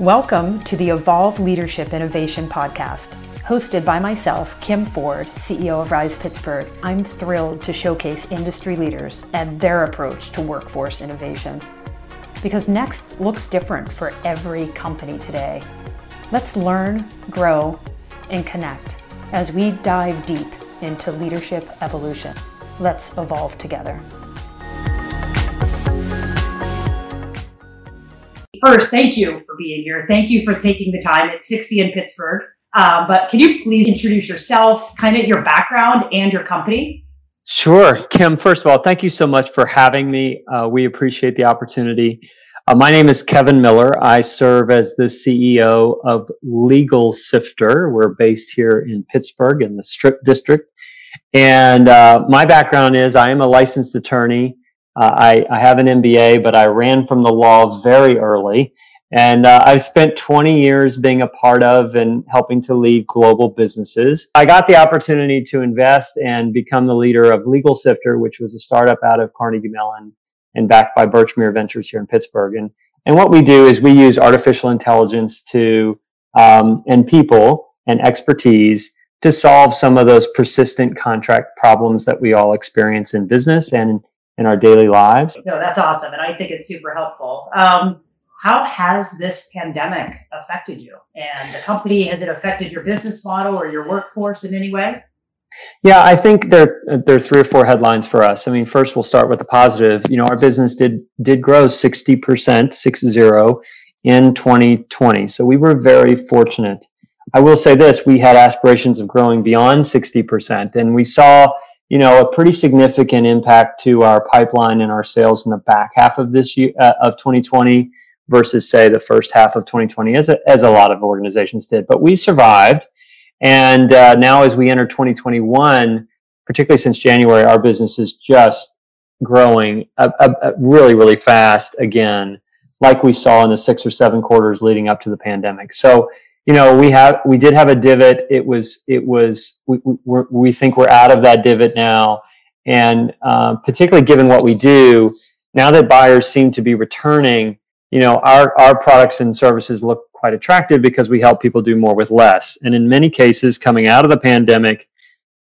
Welcome to the Evolve Leadership Innovation Podcast. Hosted by myself, Kim Ford, CEO of Rise Pittsburgh, I'm thrilled to showcase industry leaders and their approach to workforce innovation. Because next looks different for every company today. Let's learn, grow, and connect as we dive deep into leadership evolution. Let's evolve together. First, thank you for being here. Thank you for taking the time. It's 60 in Pittsburgh. Uh, but can you please introduce yourself, kind of your background and your company? Sure. Kim, first of all, thank you so much for having me. Uh, we appreciate the opportunity. Uh, my name is Kevin Miller. I serve as the CEO of LegalSifter. We're based here in Pittsburgh in the Strip District. And uh, my background is I am a licensed attorney. Uh, I, I, have an MBA, but I ran from the law very early. And uh, I've spent 20 years being a part of and helping to lead global businesses. I got the opportunity to invest and become the leader of LegalSifter, which was a startup out of Carnegie Mellon and backed by Birchmere Ventures here in Pittsburgh. And, and what we do is we use artificial intelligence to, um, and people and expertise to solve some of those persistent contract problems that we all experience in business and in our daily lives. No, that's awesome. And I think it's super helpful. Um, how has this pandemic affected you and the company? Has it affected your business model or your workforce in any way? Yeah, I think there there are three or four headlines for us. I mean, first we'll start with the positive. You know, our business did did grow sixty percent, six zero, in 2020. So we were very fortunate. I will say this: we had aspirations of growing beyond sixty percent, and we saw you know, a pretty significant impact to our pipeline and our sales in the back half of this year uh, of 2020 versus say the first half of 2020 as a, as a lot of organizations did. But we survived and uh, now as we enter 2021 particularly since january our business is just growing a, a, a really really fast again like we saw in the six or seven quarters leading up to the pandemic. So you know, we have we did have a divot. It was it was we we we think we're out of that divot now, and uh, particularly given what we do now that buyers seem to be returning, you know, our our products and services look quite attractive because we help people do more with less. And in many cases, coming out of the pandemic,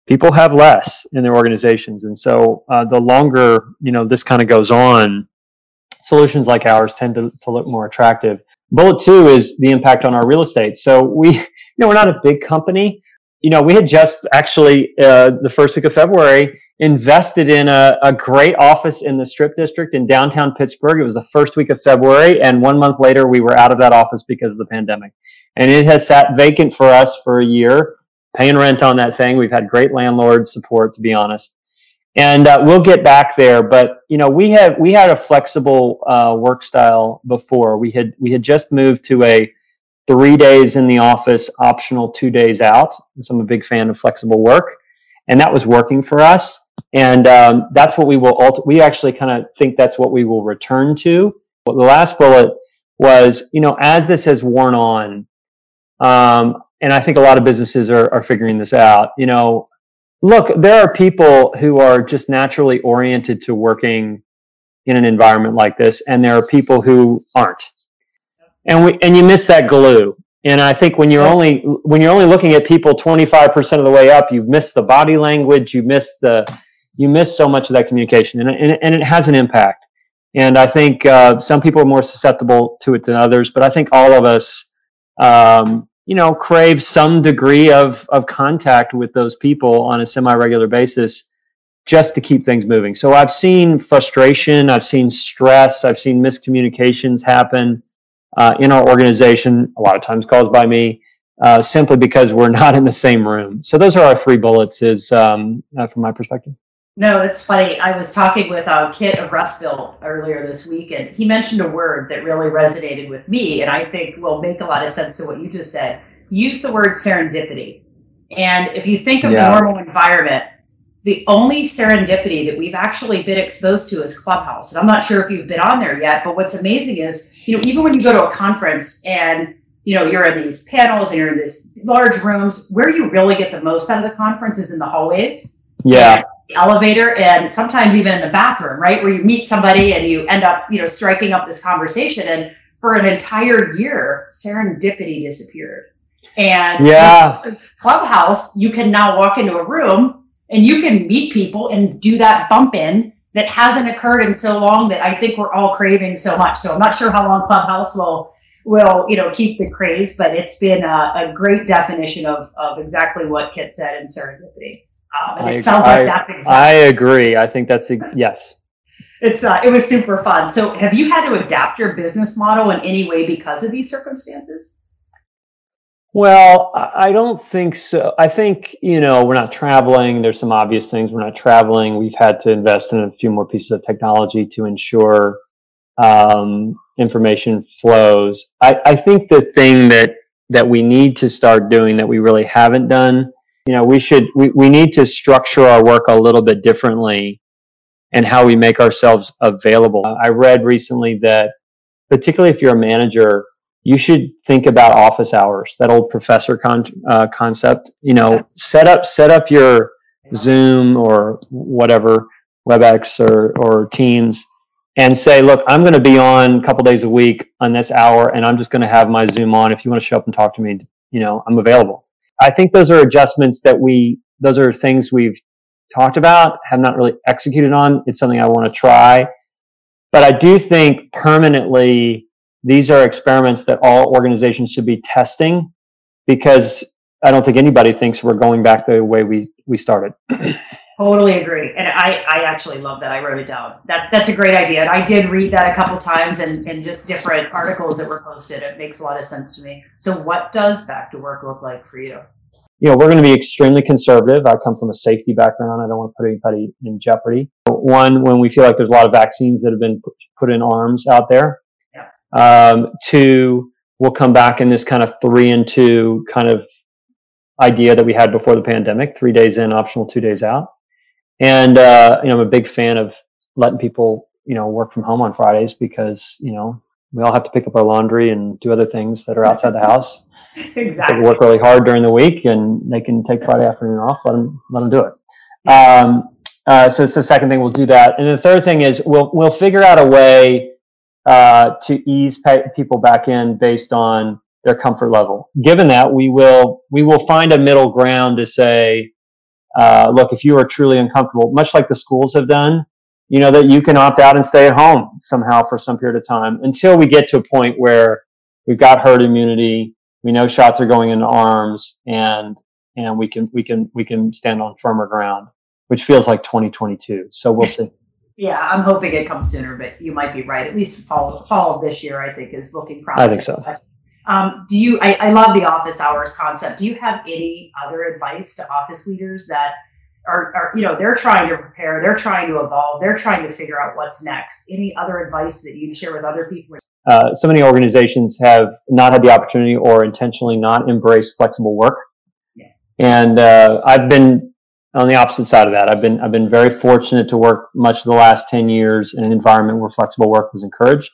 people have less in their organizations, and so uh, the longer you know this kind of goes on, solutions like ours tend to, to look more attractive. Bullet two is the impact on our real estate. So we, you know, we're not a big company. You know, we had just actually uh, the first week of February invested in a, a great office in the Strip District in downtown Pittsburgh. It was the first week of February, and one month later, we were out of that office because of the pandemic. And it has sat vacant for us for a year, paying rent on that thing. We've had great landlord support, to be honest and uh, we'll get back there. But you know, we have we had a flexible uh, work style before. We had we had just moved to a three days in the office, optional two days out. So I'm a big fan of flexible work, and that was working for us. And um, that's what we will. Ult- we actually kind of think that's what we will return to. The last bullet was, you know, as this has worn on, um, and I think a lot of businesses are, are figuring this out. You know, look, there are people who are just naturally oriented to working in an environment like this, and there are people who aren't. And we and you miss that glue. And I think when you're only when you're only looking at people 25% of the way up, you've missed the body language, you miss the you miss so much of that communication, and and, and it has an impact. And I think uh, some people are more susceptible to it than others, but I think all of us um, you know, crave some degree of, of contact with those people on a semi regular basis just to keep things moving. So I've seen frustration, I've seen stress, I've seen miscommunications happen uh, in our organization, a lot of times caused by me, uh, simply because we're not in the same room. So those are our three bullets, is um, uh, from my perspective. No, it's funny. I was talking with uh, Kit of Rustville earlier this week, and he mentioned a word that really resonated with me, and I think will make a lot of sense to what you just said. Use the word serendipity. And if you think of yeah. the normal environment, the only serendipity that we've actually been exposed to is Clubhouse. And I'm not sure if you've been on there yet, but what's amazing is, you know, even when you go to a conference and you know, you're in these panels and you're in these large rooms, where you really get the most out of the conference is in the hallways. Yeah elevator and sometimes even in the bathroom, right? Where you meet somebody and you end up, you know, striking up this conversation. And for an entire year, serendipity disappeared. And yeah, it's Clubhouse, you can now walk into a room and you can meet people and do that bump in that hasn't occurred in so long that I think we're all craving so much. So I'm not sure how long Clubhouse will will you know keep the craze, but it's been a, a great definition of of exactly what Kit said in serendipity. Um, and I, it sounds I, like that's exactly. I agree. I think that's yes. It's uh, it was super fun. So have you had to adapt your business model in any way because of these circumstances? Well, I don't think so. I think, you know, we're not traveling. There's some obvious things. We're not traveling. We've had to invest in a few more pieces of technology to ensure um, information flows. I, I think the thing that that we need to start doing that we really haven't done, you know, we should we, we need to structure our work a little bit differently and how we make ourselves available. I read recently that particularly if you're a manager, you should think about office hours. That old professor con- uh, concept. You know, set up set up your Zoom or whatever WebEx or or Teams, and say, look, I'm going to be on a couple days a week on this hour, and I'm just going to have my Zoom on. If you want to show up and talk to me, you know, I'm available. I think those are adjustments that we. Those are things we've talked about, have not really executed on. It's something I want to try, but I do think permanently these are experiments that all organizations should be testing because I don't think anybody thinks we're going back the way we, we started. Totally agree. And I, I actually love that. I wrote it down. That that's a great idea. And I did read that a couple times and, and just different articles that were posted. It makes a lot of sense to me. So what does back to work look like for you? You know, we're going to be extremely conservative. I come from a safety background. I don't want to put anybody in jeopardy. One, when we feel like there's a lot of vaccines that have been put in arms out there, um, two, we'll come back in this kind of three and two kind of idea that we had before the pandemic: three days in, optional two days out. And uh, you know, I'm a big fan of letting people you know work from home on Fridays because you know we all have to pick up our laundry and do other things that are outside the house. exactly. They work really hard during the week, and they can take Friday afternoon off. Let them let them do it. Um, uh, so it's the second thing we'll do that, and the third thing is we'll we'll figure out a way uh, to ease people back in based on their comfort level. Given that, we will we will find a middle ground to say, uh, look, if you are truly uncomfortable, much like the schools have done, you know that you can opt out and stay at home somehow for some period of time until we get to a point where we've got herd immunity, we know shots are going into arms, and and we can we can we can stand on firmer ground, which feels like 2022. So we'll see. Yeah, I'm hoping it comes sooner, but you might be right. At least fall fall of this year, I think, is looking promising. I think so. Um, do you? I, I love the office hours concept. Do you have any other advice to office leaders that are, are, you know, they're trying to prepare, they're trying to evolve, they're trying to figure out what's next. Any other advice that you'd share with other people? Uh, so many organizations have not had the opportunity or intentionally not embraced flexible work. Yeah. And uh, I've been on the opposite side of that. I've been I've been very fortunate to work much of the last ten years in an environment where flexible work was encouraged.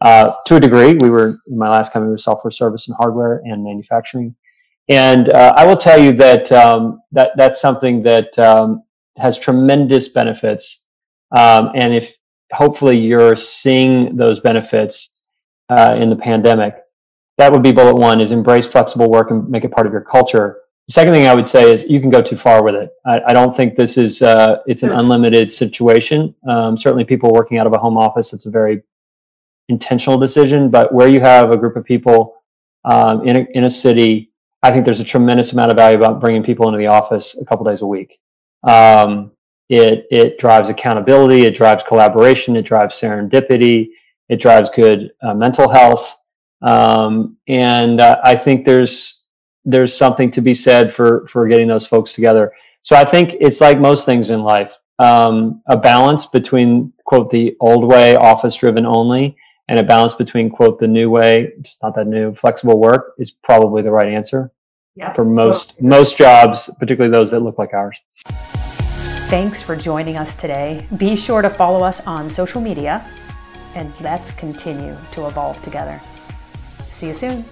Uh, to a degree, we were in my last company was software service and hardware and manufacturing, and uh, I will tell you that um, that that's something that um, has tremendous benefits. Um, and if hopefully you're seeing those benefits uh, in the pandemic, that would be bullet one: is embrace flexible work and make it part of your culture. The second thing I would say is you can go too far with it. I, I don't think this is uh, it's an unlimited situation. Um, certainly, people working out of a home office, it's a very intentional decision. But where you have a group of people um, in a, in a city, I think there's a tremendous amount of value about bringing people into the office a couple days a week. Um, it it drives accountability, it drives collaboration, it drives serendipity, it drives good uh, mental health, um, and uh, I think there's there's something to be said for for getting those folks together. So I think it's like most things in life, um, a balance between quote the old way, office driven only, and a balance between quote the new way, just not that new, flexible work is probably the right answer yeah, for most most jobs, particularly those that look like ours. Thanks for joining us today. Be sure to follow us on social media, and let's continue to evolve together. See you soon.